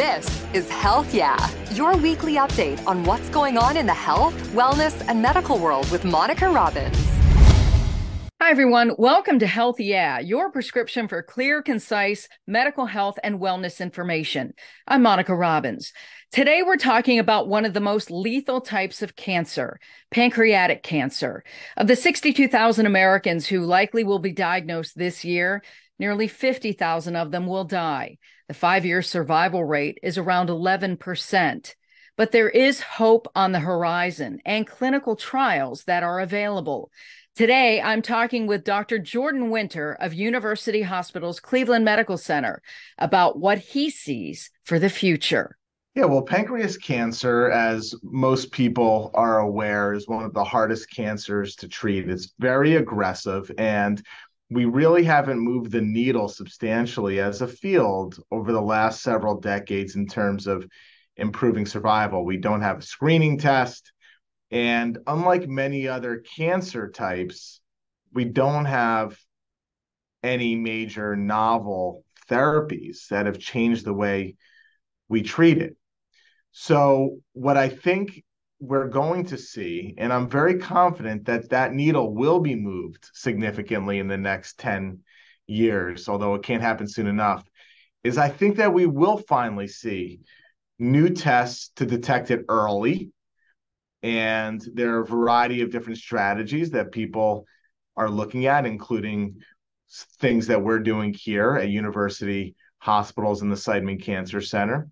This is Health Yeah, your weekly update on what's going on in the health, wellness, and medical world with Monica Robbins. Hi, everyone. Welcome to Health Yeah, your prescription for clear, concise medical health and wellness information. I'm Monica Robbins. Today, we're talking about one of the most lethal types of cancer, pancreatic cancer. Of the 62,000 Americans who likely will be diagnosed this year, nearly 50,000 of them will die. The five year survival rate is around 11%. But there is hope on the horizon and clinical trials that are available. Today, I'm talking with Dr. Jordan Winter of University Hospitals Cleveland Medical Center about what he sees for the future. Yeah, well, pancreas cancer, as most people are aware, is one of the hardest cancers to treat. It's very aggressive, and we really haven't moved the needle substantially as a field over the last several decades in terms of improving survival. We don't have a screening test. And unlike many other cancer types, we don't have any major novel therapies that have changed the way we treat it. So, what I think we're going to see, and I'm very confident that that needle will be moved significantly in the next 10 years, although it can't happen soon enough, is I think that we will finally see new tests to detect it early. And there are a variety of different strategies that people are looking at, including things that we're doing here at university hospitals and the Seidman Cancer Center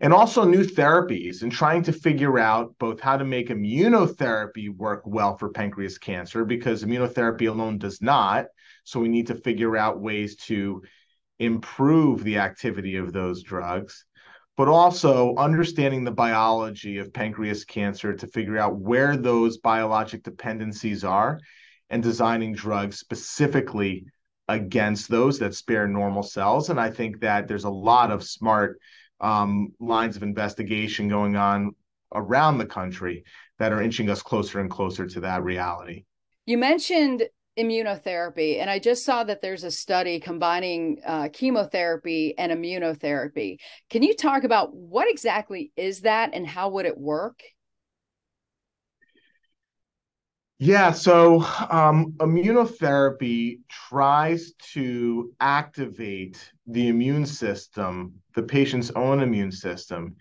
and also new therapies and trying to figure out both how to make immunotherapy work well for pancreas cancer because immunotherapy alone does not. So we need to figure out ways to improve the activity of those drugs, but also understanding the biology of pancreas cancer to figure out where those biologic dependencies are and designing drugs specifically against those that spare normal cells. And I think that there's a lot of smart um, lines of investigation going on around the country that are inching us closer and closer to that reality. You mentioned immunotherapy, and I just saw that there's a study combining uh, chemotherapy and immunotherapy. Can you talk about what exactly is that and how would it work? Yeah, so um, immunotherapy tries to activate the immune system, the patient's own immune system,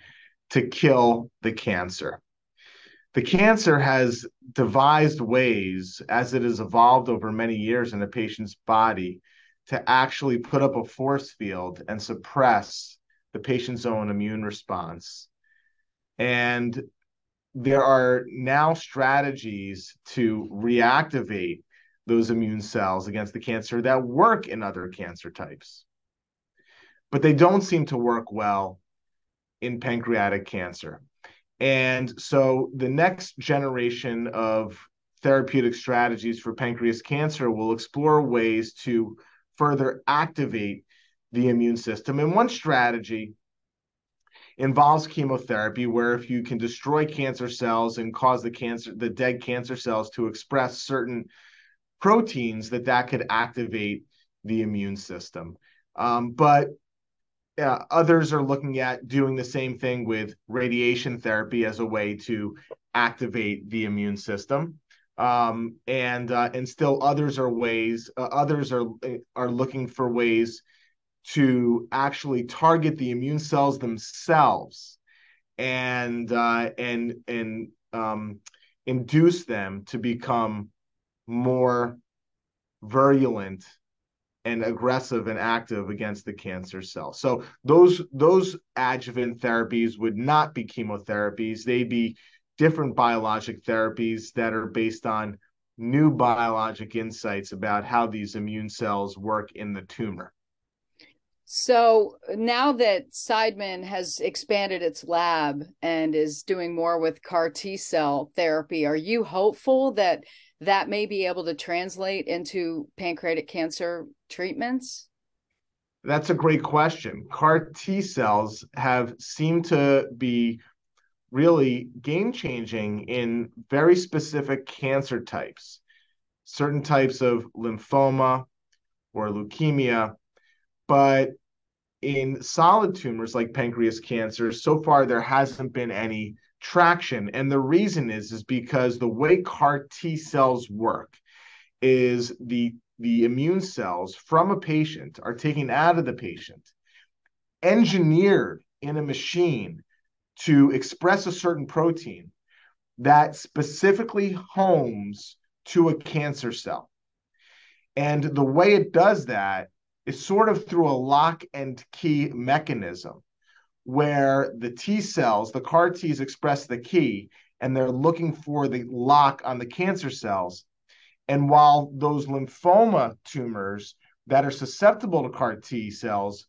to kill the cancer. The cancer has devised ways, as it has evolved over many years in the patient's body, to actually put up a force field and suppress the patient's own immune response. And there are now strategies to reactivate those immune cells against the cancer that work in other cancer types, but they don't seem to work well in pancreatic cancer. And so the next generation of therapeutic strategies for pancreas cancer will explore ways to further activate the immune system. And one strategy involves chemotherapy where if you can destroy cancer cells and cause the cancer the dead cancer cells to express certain proteins that that could activate the immune system. Um, but uh, others are looking at doing the same thing with radiation therapy as a way to activate the immune system. Um, and uh, and still others are ways uh, others are are looking for ways to actually target the immune cells themselves and uh, and and um, induce them to become more virulent and aggressive and active against the cancer cell. So those those adjuvant therapies would not be chemotherapies. They'd be different biologic therapies that are based on new biologic insights about how these immune cells work in the tumor. So now that Seidman has expanded its lab and is doing more with CAR T cell therapy, are you hopeful that that may be able to translate into pancreatic cancer treatments? That's a great question. CAR T cells have seemed to be really game changing in very specific cancer types, certain types of lymphoma or leukemia but in solid tumors like pancreas cancer, so far there hasn't been any traction. And the reason is, is because the way CAR T cells work is the the immune cells from a patient are taken out of the patient, engineered in a machine to express a certain protein that specifically homes to a cancer cell. And the way it does that is sort of through a lock and key mechanism where the T cells, the CAR Ts express the key and they're looking for the lock on the cancer cells. And while those lymphoma tumors that are susceptible to CAR T cells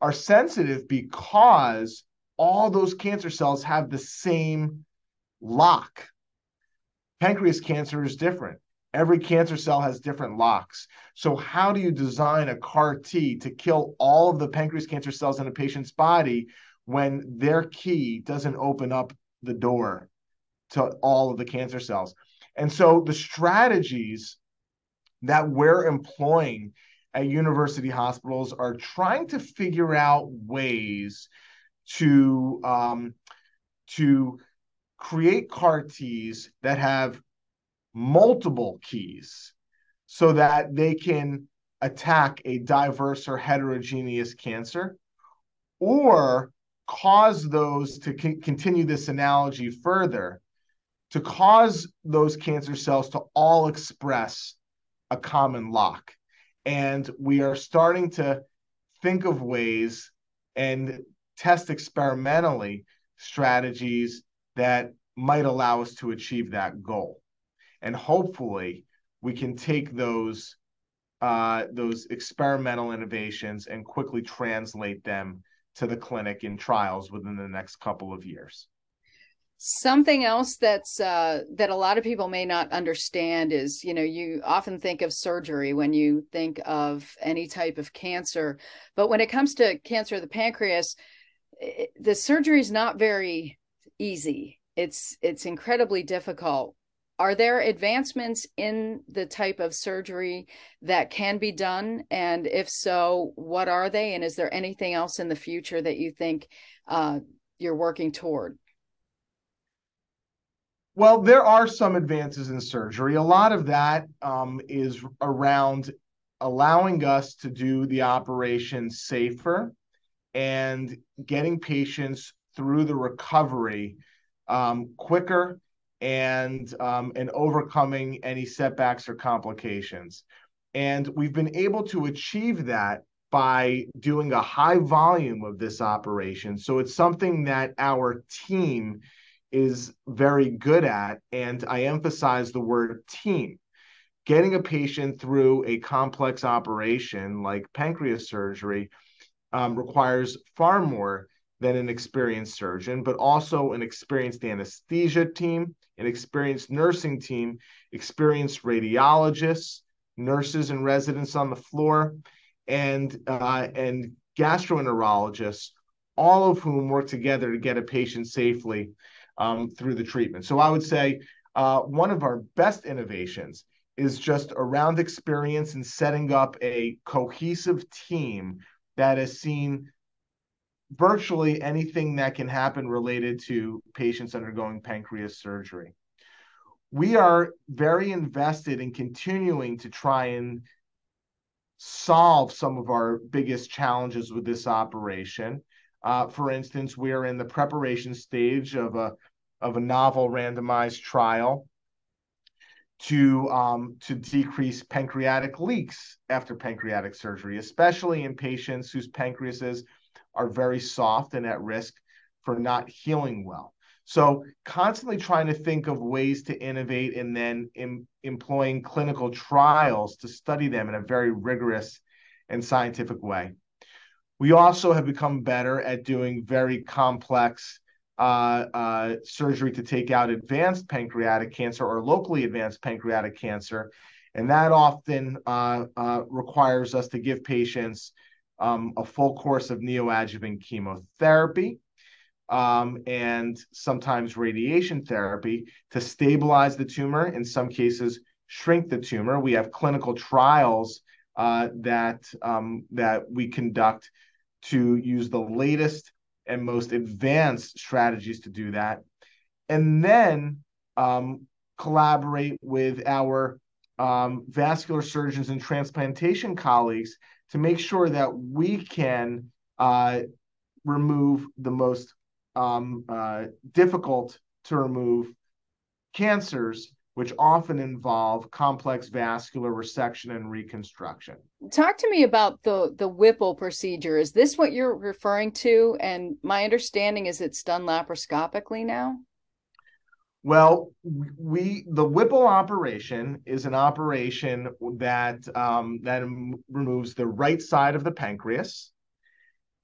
are sensitive because all those cancer cells have the same lock. Pancreas cancer is different. Every cancer cell has different locks. So, how do you design a CAR T to kill all of the pancreas cancer cells in a patient's body when their key doesn't open up the door to all of the cancer cells? And so, the strategies that we're employing at university hospitals are trying to figure out ways to um, to create CAR Ts that have multiple keys so that they can attack a diverse or heterogeneous cancer or cause those to continue this analogy further to cause those cancer cells to all express a common lock and we are starting to think of ways and test experimentally strategies that might allow us to achieve that goal. And hopefully, we can take those uh, those experimental innovations and quickly translate them to the clinic in trials within the next couple of years. Something else that's uh, that a lot of people may not understand is, you know, you often think of surgery when you think of any type of cancer, but when it comes to cancer of the pancreas, it, the surgery is not very easy. It's it's incredibly difficult. Are there advancements in the type of surgery that can be done? And if so, what are they? And is there anything else in the future that you think uh, you're working toward? Well, there are some advances in surgery. A lot of that um, is around allowing us to do the operation safer and getting patients through the recovery um, quicker and um, and overcoming any setbacks or complications. And we've been able to achieve that by doing a high volume of this operation. So it's something that our team is very good at. And I emphasize the word team. Getting a patient through a complex operation like pancreas surgery um, requires far more than an experienced surgeon, but also an experienced anesthesia team, an experienced nursing team, experienced radiologists, nurses and residents on the floor, and uh, and gastroenterologists, all of whom work together to get a patient safely um, through the treatment. So I would say uh, one of our best innovations is just around experience and setting up a cohesive team that has seen virtually anything that can happen related to patients undergoing pancreas surgery. We are very invested in continuing to try and solve some of our biggest challenges with this operation. Uh, for instance, we are in the preparation stage of a of a novel randomized trial to um, to decrease pancreatic leaks after pancreatic surgery, especially in patients whose pancreases are very soft and at risk for not healing well. So constantly trying to think of ways to innovate and then em- employing clinical trials to study them in a very rigorous and scientific way. We also have become better at doing very complex uh, uh, surgery to take out advanced pancreatic cancer or locally advanced pancreatic cancer. And that often uh, uh requires us to give patients um, a full course of neoadjuvant chemotherapy um, and sometimes radiation therapy to stabilize the tumor, in some cases, shrink the tumor. We have clinical trials uh, that, um, that we conduct to use the latest and most advanced strategies to do that. And then um, collaborate with our um, vascular surgeons and transplantation colleagues to make sure that we can uh, remove the most um, uh, difficult to remove cancers, which often involve complex vascular resection and reconstruction. Talk to me about the the Whipple procedure. Is this what you're referring to? And my understanding is it's done laparoscopically now. Well, we the Whipple operation is an operation that um, that removes the right side of the pancreas,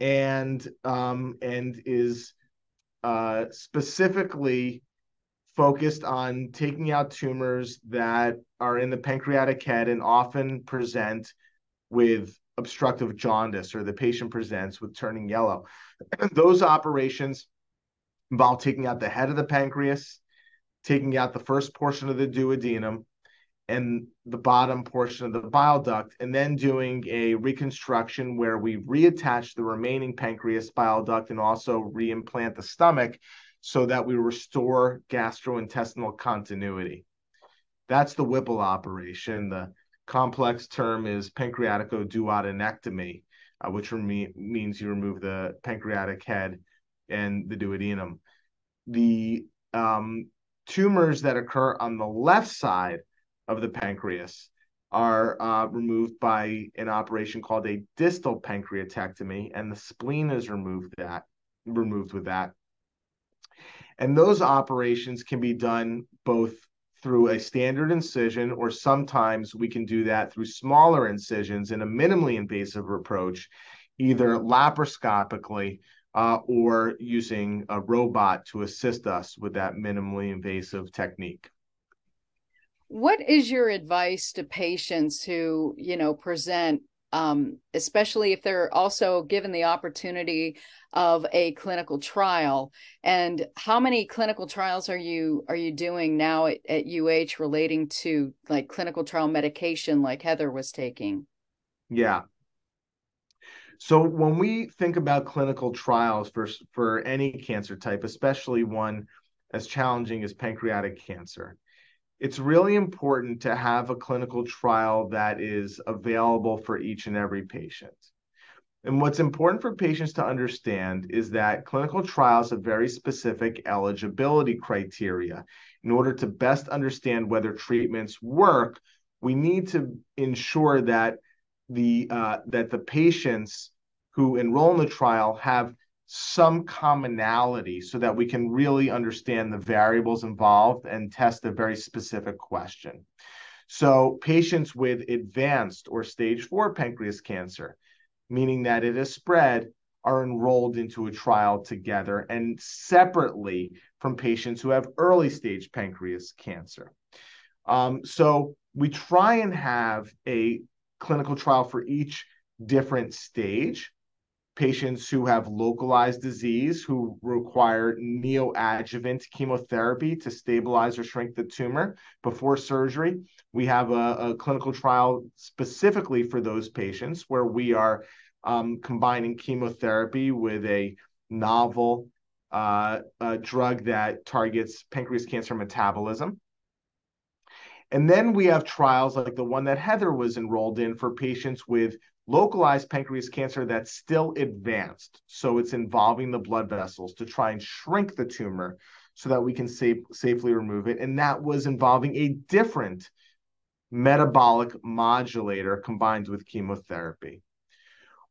and um, and is uh, specifically focused on taking out tumors that are in the pancreatic head and often present with obstructive jaundice, or the patient presents with turning yellow. Those operations involve taking out the head of the pancreas taking out the first portion of the duodenum and the bottom portion of the bile duct, and then doing a reconstruction where we reattach the remaining pancreas bile duct and also reimplant the stomach so that we restore gastrointestinal continuity. That's the Whipple operation. The complex term is pancreaticoduodenectomy, uh, which means you remove the pancreatic head and the duodenum. The um, tumors that occur on the left side of the pancreas are uh, removed by an operation called a distal pancreatectomy, and the spleen is removed that removed with that. And those operations can be done both through a standard incision, or sometimes we can do that through smaller incisions in a minimally invasive approach, either laparoscopically uh, or using a robot to assist us with that minimally invasive technique. What is your advice to patients who, you know, present, um, especially if they're also given the opportunity of a clinical trial? And how many clinical trials are you are you doing now at, at UH relating to like clinical trial medication, like Heather was taking? Yeah, so when we think about clinical trials for for any cancer type, especially one as challenging as pancreatic cancer, it's really important to have a clinical trial that is available for each and every patient. And what's important for patients to understand is that clinical trials have very specific eligibility criteria. In order to best understand whether treatments work, we need to ensure that the uh, that the patients who enroll in the trial have some commonality so that we can really understand the variables involved and test a very specific question. So, patients with advanced or stage four pancreas cancer, meaning that it has spread, are enrolled into a trial together and separately from patients who have early stage pancreas cancer. Um, so, we try and have a clinical trial for each different stage patients who have localized disease who require neoadjuvant chemotherapy to stabilize or shrink the tumor before surgery. We have a, a clinical trial specifically for those patients where we are um, combining chemotherapy with a novel uh, a drug that targets pancreas cancer metabolism. And then we have trials like the one that Heather was enrolled in for patients with localized pancreas cancer that's still advanced. So it's involving the blood vessels to try and shrink the tumor so that we can safe, safely remove it. And that was involving a different metabolic modulator combined with chemotherapy.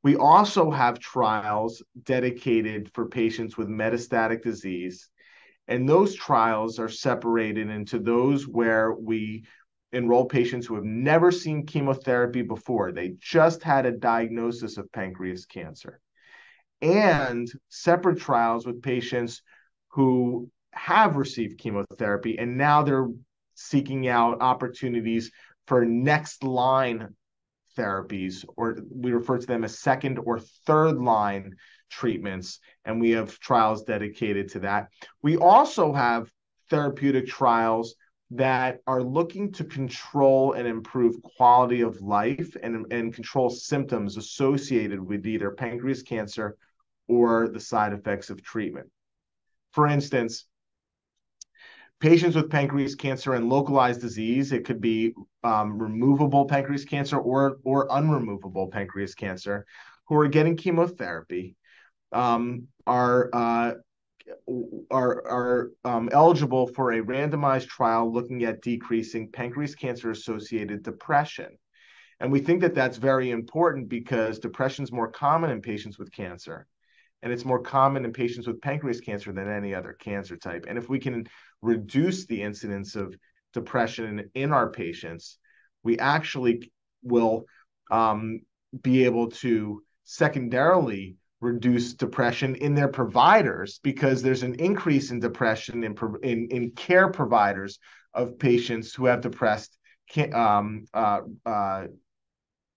We also have trials dedicated for patients with metastatic disease. And those trials are separated into those where we enroll patients who have never seen chemotherapy before. They just had a diagnosis of pancreas cancer. And separate trials with patients who have received chemotherapy and now they're seeking out opportunities for next line therapies, or we refer to them as second or third line treatments. And we have trials dedicated to that. We also have therapeutic trials that are looking to control and improve quality of life and, and control symptoms associated with either pancreas cancer or the side effects of treatment. For instance, patients with pancreas cancer and localized disease, it could be um, removable pancreas cancer or, or unremovable pancreas cancer, who are getting chemotherapy, um, are uh, are are um, eligible for a randomized trial looking at decreasing pancreas cancer associated depression. And we think that that's very important because depression is more common in patients with cancer. And it's more common in patients with pancreas cancer than any other cancer type. And if we can reduce the incidence of depression in, in our patients, we actually will um, be able to secondarily reduce depression in their providers because there's an increase in depression in, in, in care providers of patients who have depressed um, uh, uh,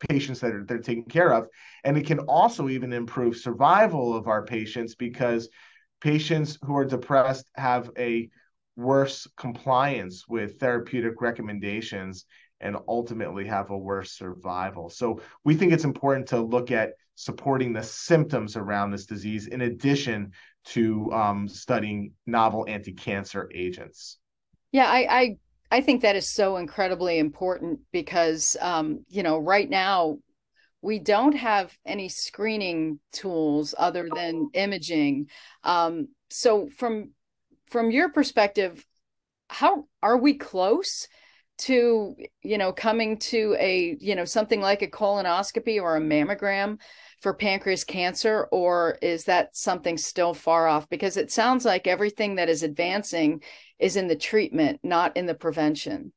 patients that are, they're taking care of. And it can also even improve survival of our patients because patients who are depressed have a worse compliance with therapeutic recommendations and ultimately have a worse survival. So we think it's important to look at supporting the symptoms around this disease in addition to um, studying novel anti-cancer agents. Yeah, I, I I think that is so incredibly important because um, you know right now we don't have any screening tools other than imaging. Um, so from from your perspective, how are we close to you know coming to a you know something like a colonoscopy or a mammogram for pancreas cancer or is that something still far off? Because it sounds like everything that is advancing is in the treatment not in the prevention.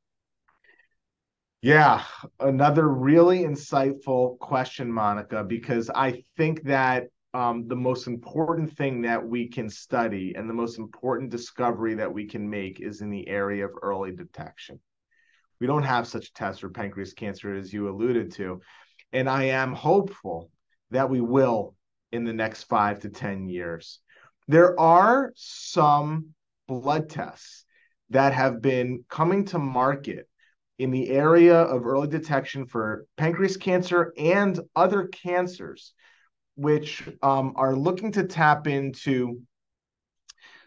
Yeah another really insightful question monica because i think that um, the most important thing that we can study and the most important discovery that we can make is in the area of early detection we don't have such tests for pancreas cancer as you alluded to. And I am hopeful that we will in the next five to 10 years. There are some blood tests that have been coming to market in the area of early detection for pancreas cancer and other cancers, which um, are looking to tap into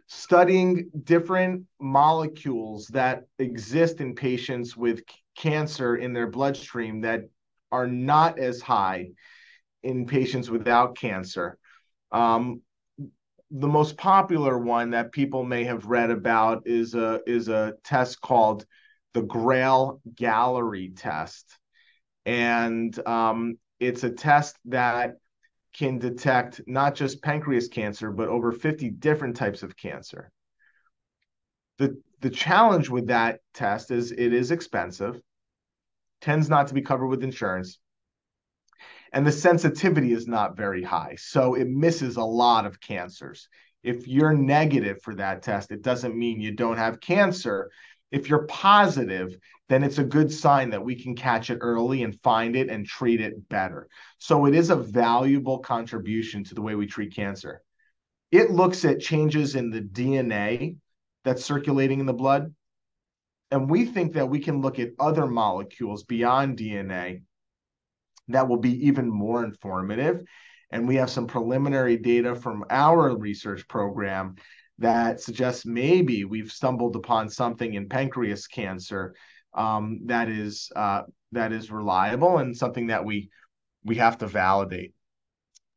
studying different molecules that exist in patients with cancer in their bloodstream that are not as high in patients without cancer. Um, the most popular one that people may have read about is a is a test called the Grail Galleri test, and um, it's a test that can detect not just pancreas cancer, but over 50 different types of cancer. The, the challenge with that test is it is expensive, tends not to be covered with insurance, and the sensitivity is not very high. So it misses a lot of cancers. If you're negative for that test, it doesn't mean you don't have cancer. If you're positive, then it's a good sign that we can catch it early and find it and treat it better. So it is a valuable contribution to the way we treat cancer. It looks at changes in the DNA that's circulating in the blood. And we think that we can look at other molecules beyond DNA that will be even more informative. And we have some preliminary data from our research program that suggests maybe we've stumbled upon something in pancreas cancer um, that is uh, that is reliable and something that we we have to validate.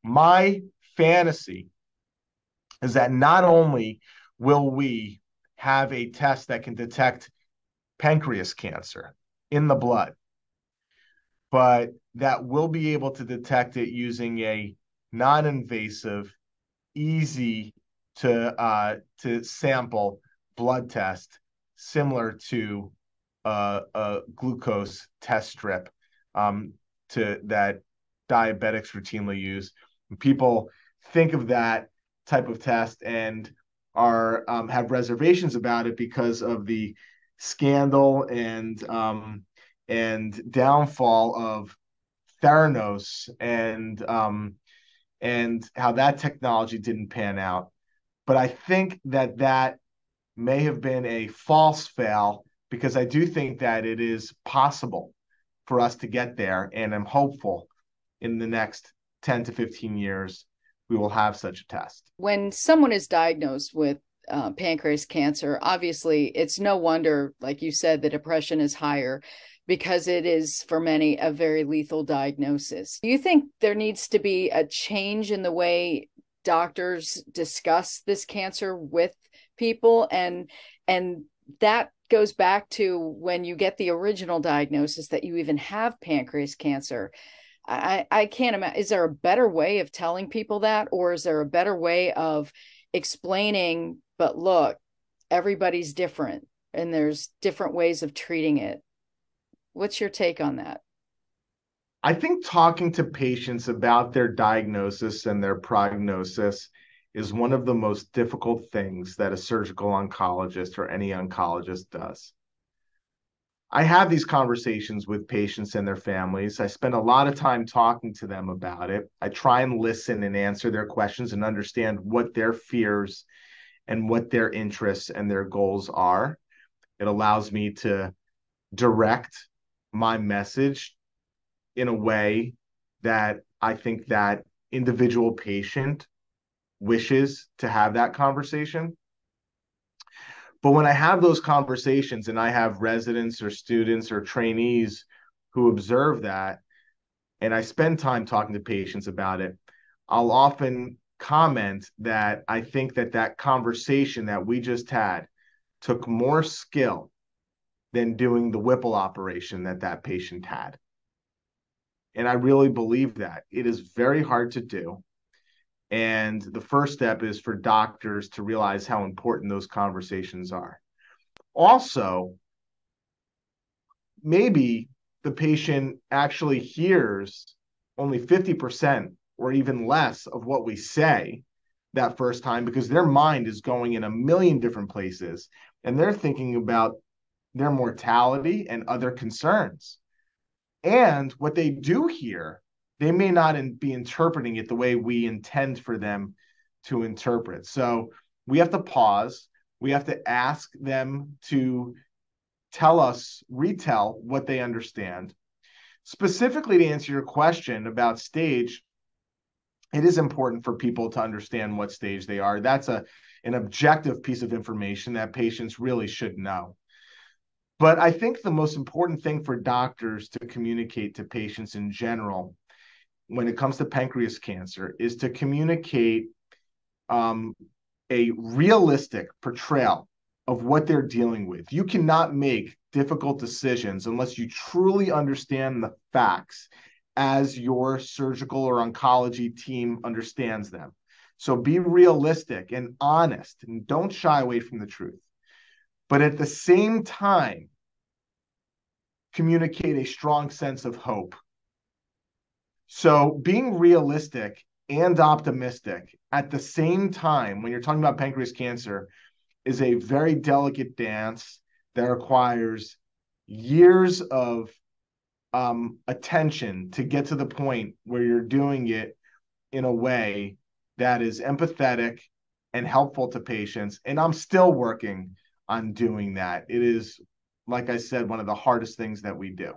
My fantasy is that not only will we have a test that can detect pancreas cancer in the blood, but that we'll be able to detect it using a non-invasive, easy to uh, to sample blood test similar to uh, a glucose test strip um, to that diabetics routinely use. People think of that type of test and are um, have reservations about it because of the scandal and um, and downfall of Theranos and um, and how that technology didn't pan out. But I think that that may have been a false fail because I do think that it is possible for us to get there. And I'm hopeful in the next 10 to 15 years, we will have such a test. When someone is diagnosed with uh, pancreas cancer, obviously it's no wonder, like you said, the depression is higher because it is for many a very lethal diagnosis. Do you think there needs to be a change in the way doctors discuss this cancer with people and and that goes back to when you get the original diagnosis that you even have pancreas cancer. I, I can't imagine. Is there a better way of telling people that, or is there a better way of explaining? But look, everybody's different, and there's different ways of treating it. What's your take on that? I think talking to patients about their diagnosis and their prognosis is one of the most difficult things that a surgical oncologist or any oncologist does. I have these conversations with patients and their families. I spend a lot of time talking to them about it. I try and listen and answer their questions and understand what their fears and what their interests and their goals are. It allows me to direct my message in a way that I think that individual patient wishes to have that conversation. But when I have those conversations and I have residents or students or trainees who observe that, and I spend time talking to patients about it, I'll often comment that I think that that conversation that we just had took more skill than doing the Whipple operation that that patient had. And I really believe that. It is very hard to do. And the first step is for doctors to realize how important those conversations are. Also, maybe the patient actually hears only 50% or even less of what we say that first time because their mind is going in a million different places and they're thinking about their mortality and other concerns. And what they do here, they may not in, be interpreting it the way we intend for them to interpret. So we have to pause. We have to ask them to tell us, retell what they understand. Specifically, to answer your question about stage, it is important for people to understand what stage they are. That's a an objective piece of information that patients really should know. But I think the most important thing for doctors to communicate to patients in general when it comes to pancreas cancer is to communicate um, a realistic portrayal of what they're dealing with. You cannot make difficult decisions unless you truly understand the facts as your surgical or oncology team understands them. So be realistic and honest and don't shy away from the truth. But at the same time, communicate a strong sense of hope. So being realistic and optimistic at the same time when you're talking about pancreas cancer is a very delicate dance that requires years of um, attention to get to the point where you're doing it in a way that is empathetic and helpful to patients. And I'm still working on doing that. It is like I said, one of the hardest things that we do.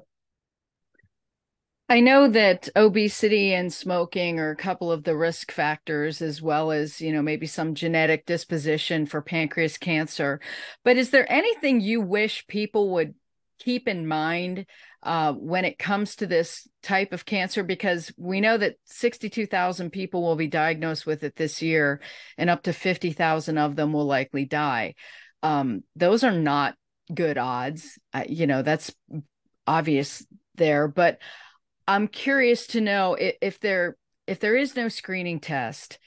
I know that obesity and smoking are a couple of the risk factors, as well as, you know, maybe some genetic disposition for pancreas cancer. But is there anything you wish people would keep in mind uh, when it comes to this type of cancer? Because we know that 62,000 people will be diagnosed with it this year, and up to 50,000 of them will likely die. Um, those are not good odds. You know, that's obvious there, but I'm curious to know if, if there if there is no screening test,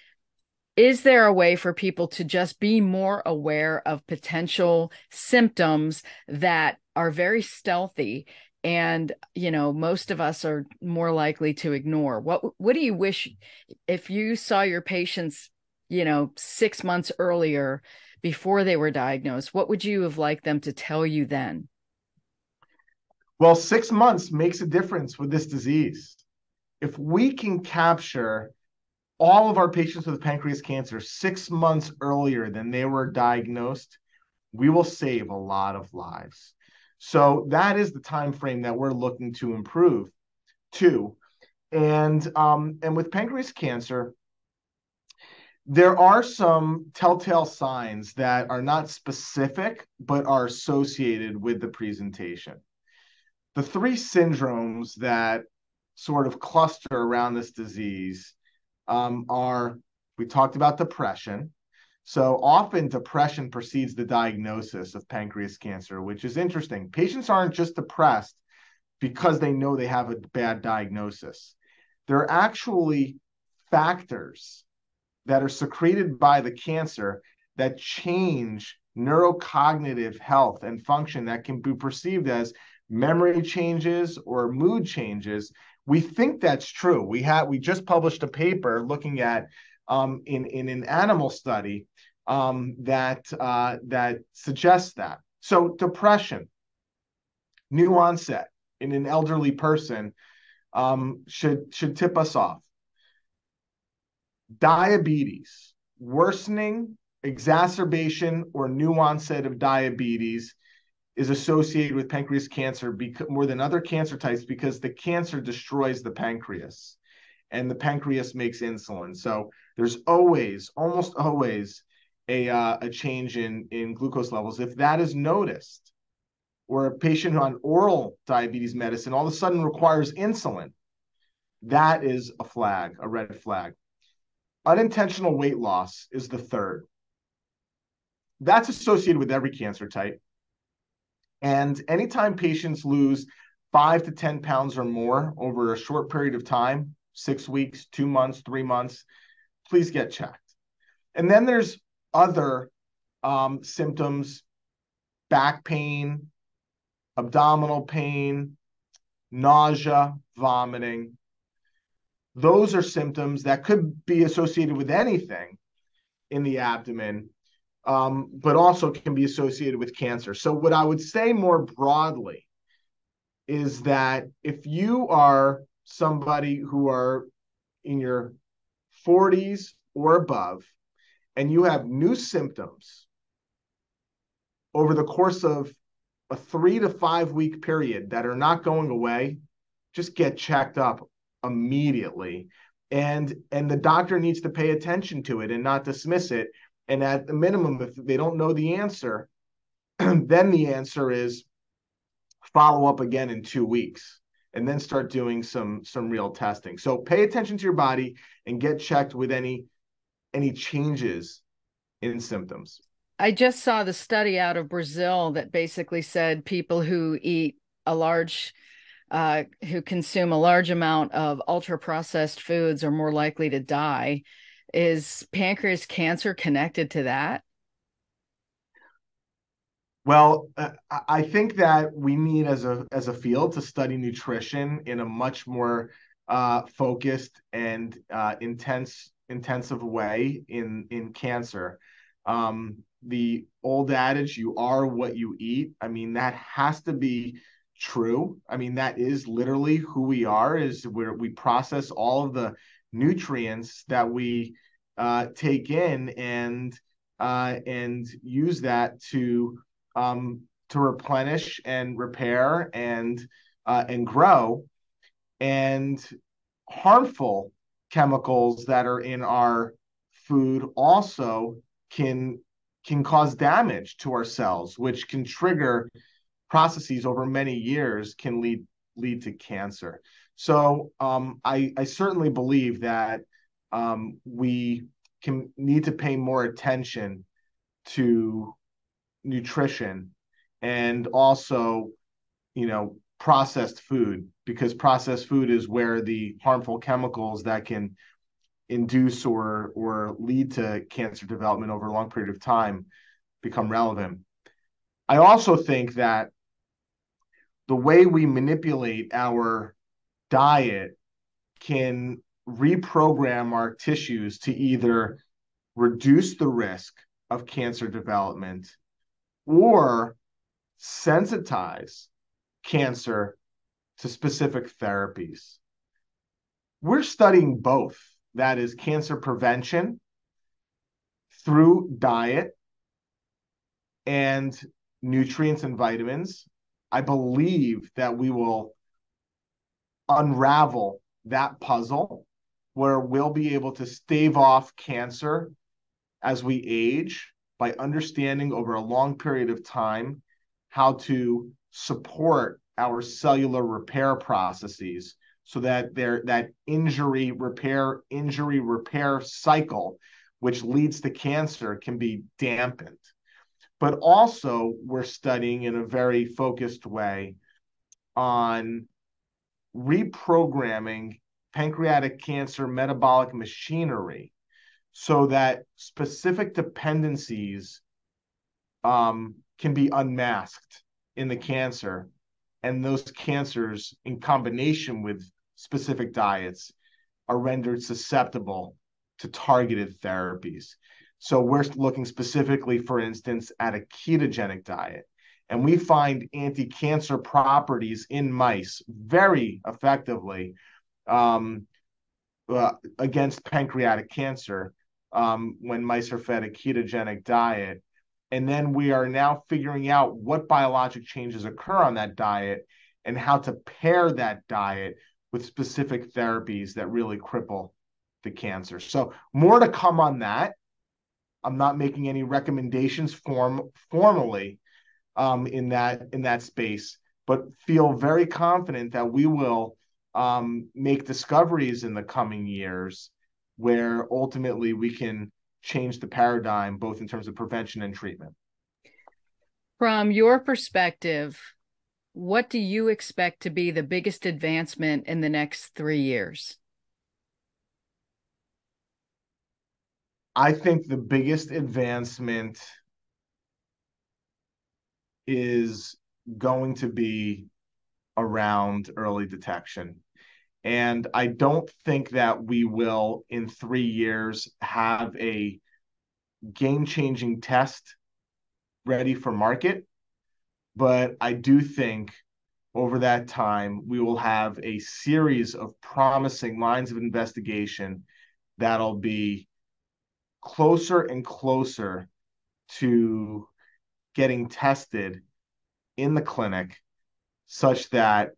is there a way for people to just be more aware of potential symptoms that are very stealthy and you know most of us are more likely to ignore what what do you wish if you saw your patients you know 6 months earlier before they were diagnosed, what would you have liked them to tell you then? Well, six months makes a difference with this disease. If we can capture all of our patients with pancreas cancer six months earlier than they were diagnosed, we will save a lot of lives. So that is the time frame that we're looking to improve to. And um, and with pancreas cancer, there are some telltale signs that are not specific but are associated with the presentation. The three syndromes that sort of cluster around this disease um, are we talked about depression. So often depression precedes the diagnosis of pancreas cancer, which is interesting. Patients aren't just depressed because they know they have a bad diagnosis. There are actually factors that are secreted by the cancer that change neurocognitive health and function that can be perceived as memory changes or mood changes. We think that's true. We had we just published a paper looking at um, in in an animal study um, that uh, that suggests that. So depression new onset in an elderly person um, should should tip us off diabetes, worsening, exacerbation, or new onset of diabetes is associated with pancreas cancer more than other cancer types because the cancer destroys the pancreas and the pancreas makes insulin. So there's always, almost always, a, uh, a change in, in glucose levels. If that is noticed, or a patient on oral diabetes medicine all of a sudden requires insulin, that is a flag, a red flag. Unintentional weight loss is the third. That's associated with every cancer type. And anytime patients lose five to 10 pounds or more over a short period of time, six weeks, two months, three months, please get checked. And then there's other um, symptoms back pain, abdominal pain, nausea, vomiting, those are symptoms that could be associated with anything in the abdomen, um, but also can be associated with cancer. So, what I would say more broadly is that if you are somebody who are in your 40s or above and you have new symptoms over the course of a three to five week period that are not going away, just get checked up immediately. And and the doctor needs to pay attention to it and not dismiss it. And at the minimum if they don't know the answer then the answer is follow up again in 2 weeks and then start doing some some real testing. So pay attention to your body and get checked with any any changes in symptoms. I just saw the study out of brazil that basically said people who eat a large uh, who consume a large amount of ultra processed foods are more likely to die. Is pancreas cancer connected to that? Well, uh, I think that we need as a as a field to study nutrition in a much more uh, focused and uh, intense intensive way in in cancer. Um, the old adage, "You are what you eat." I mean, that has to be true. I mean, that is literally who we are, is where we process all of the nutrients that we uh, take in and uh, and use that to um, to replenish and repair and uh, and grow. And harmful chemicals that are in our food also can can cause damage to our cells, which can trigger processes over many years can lead lead to cancer. So um, I, I certainly believe that um, we can need to pay more attention to nutrition and also, you know, processed food because processed food is where the harmful chemicals that can induce or or lead to cancer development over a long period of time become relevant. I also think that the way we manipulate our diet can reprogram our tissues to either reduce the risk of cancer development or sensitize cancer to specific therapies. We're studying both that is, cancer prevention through diet and nutrients and vitamins I believe that we will unravel that puzzle where we'll be able to stave off cancer as we age by understanding over a long period of time how to support our cellular repair processes so that there that injury repair injury repair cycle which leads to cancer can be dampened but also we're studying in a very focused way on reprogramming pancreatic cancer metabolic machinery so that specific dependencies um, can be unmasked in the cancer and those cancers in combination with specific diets are rendered susceptible to targeted therapies so we're looking specifically, for instance, at a ketogenic diet, and we find anti-cancer properties in mice very effectively um, uh, against pancreatic cancer um, when mice are fed a ketogenic diet. And then we are now figuring out what biologic changes occur on that diet and how to pair that diet with specific therapies that really cripple the cancer. So more to come on that. I'm not making any recommendations form formally um, in that in that space, but feel very confident that we will um, make discoveries in the coming years where ultimately we can change the paradigm both in terms of prevention and treatment. From your perspective, what do you expect to be the biggest advancement in the next three years? I think the biggest advancement is going to be around early detection. And I don't think that we will, in three years, have a game changing test ready for market. But I do think over that time, we will have a series of promising lines of investigation that'll be closer and closer to getting tested in the clinic such that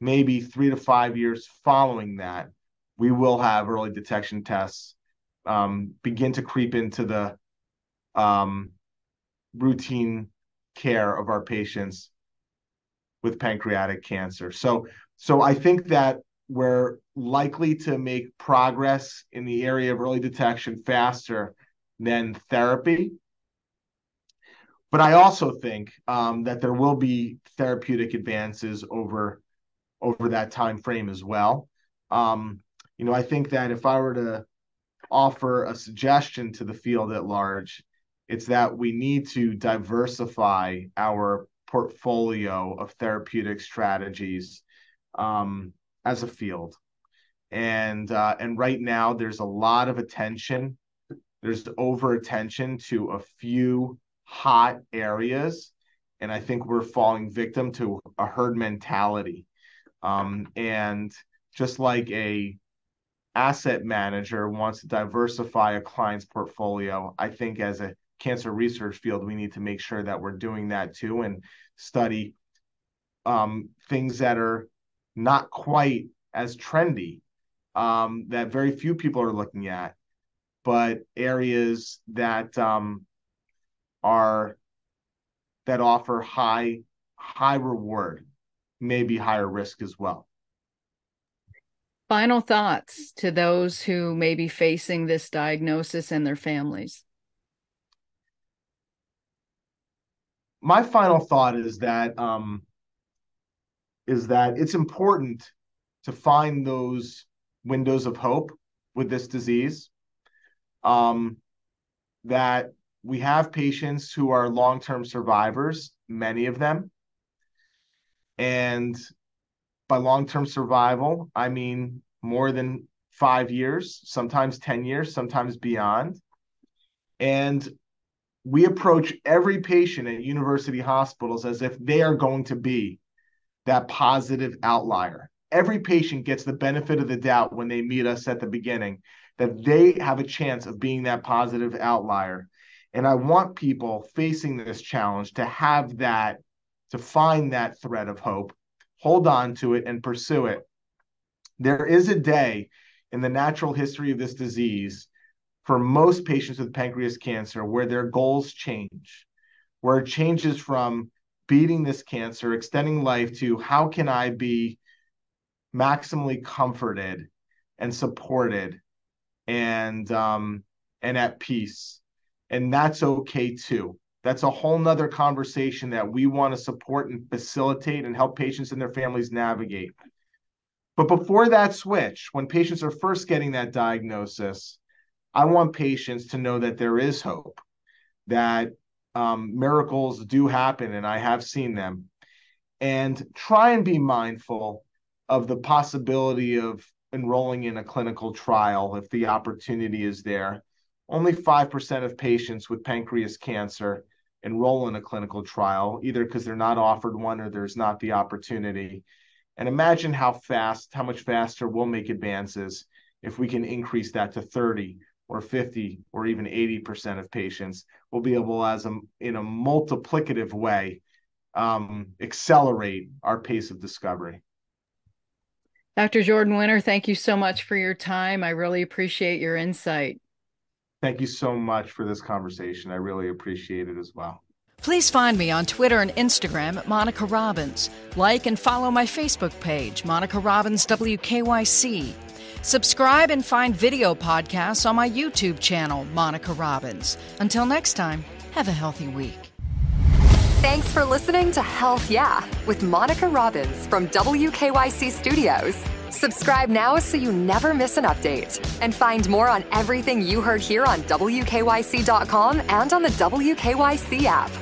maybe three to five years following that, we will have early detection tests um, begin to creep into the um, routine care of our patients with pancreatic cancer. So, so I think that we're likely to make progress in the area of early detection faster than therapy. But I also think um, that there will be therapeutic advances over over that time frame as well. Um, you know, I think that if I were to offer a suggestion to the field at large, it's that we need to diversify our portfolio of therapeutic strategies um, as a field. And uh, and right now there's a lot of attention. There's over attention to a few hot areas, and I think we're falling victim to a herd mentality. Um, and just like a asset manager wants to diversify a client's portfolio, I think as a cancer research field, we need to make sure that we're doing that too and study um, things that are not quite as trendy um, that very few people are looking at, but areas that um, are that offer high high reward, maybe higher risk as well. Final thoughts to those who may be facing this diagnosis and their families. My final thought is that um, is that it's important to find those windows of hope with this disease. Um, that we have patients who are long term survivors, many of them. And by long term survival, I mean more than five years, sometimes 10 years, sometimes beyond. And we approach every patient at university hospitals as if they are going to be that positive outlier. Every patient gets the benefit of the doubt when they meet us at the beginning that they have a chance of being that positive outlier. And I want people facing this challenge to have that to find that thread of hope, hold on to it, and pursue it. There is a day in the natural history of this disease for most patients with pancreas cancer where their goals change, where it changes from beating this cancer, extending life to how can I be maximally comforted and supported and um, and at peace. And that's okay too. That's a whole nother conversation that we want to support and facilitate and help patients and their families navigate. But before that switch, when patients are first getting that diagnosis, I want patients to know that there is hope, that um, miracles do happen, and I have seen them. And try and be mindful of the possibility of enrolling in a clinical trial if the opportunity is there. Only 5% of patients with pancreas cancer enroll in a clinical trial, either because they're not offered one or there's not the opportunity. And imagine how fast, how much faster we'll make advances if we can increase that to 30 or 50 or even 80% of patients. We'll be able, as a, in a multiplicative way, um, accelerate our pace of discovery. Dr. Jordan Winter, thank you so much for your time. I really appreciate your insight. Thank you so much for this conversation. I really appreciate it as well. Please find me on Twitter and Instagram at Monica Robbins. Like and follow my Facebook page, Monica Robbins WKYC. Subscribe and find video podcasts on my YouTube channel, Monica Robbins. Until next time, have a healthy week. Thanks for listening to Health Yeah with Monica Robbins from WKYC Studios. Subscribe now so you never miss an update. And find more on everything you heard here on WKYC.com and on the WKYC app.